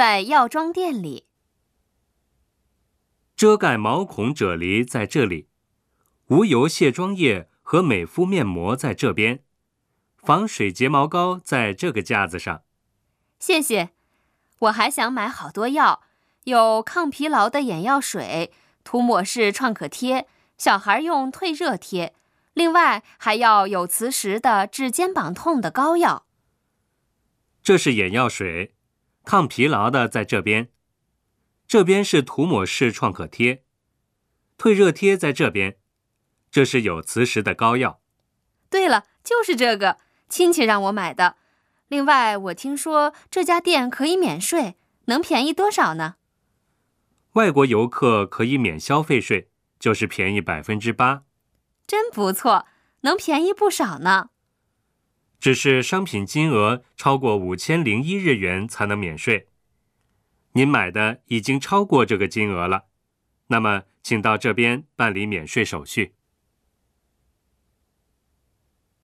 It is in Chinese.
在药妆店里。遮盖毛孔啫喱在这里，无油卸妆液和美肤面膜在这边，防水睫毛膏在这个架子上。谢谢。我还想买好多药，有抗疲劳的眼药水、涂抹式创可贴、小孩用退热贴，另外还要有磁石的治肩膀痛的膏药。这是眼药水，抗疲劳的在这边。这边是涂抹式创可贴，退热贴在这边。这是有磁石的膏药。对了，就是这个，亲戚让我买的。另外，我听说这家店可以免税，能便宜多少呢？外国游客可以免消费税，就是便宜百分之八。真不错，能便宜不少呢。只是商品金额超过五千零一日元才能免税。您买的已经超过这个金额了，那么请到这边办理免税手续。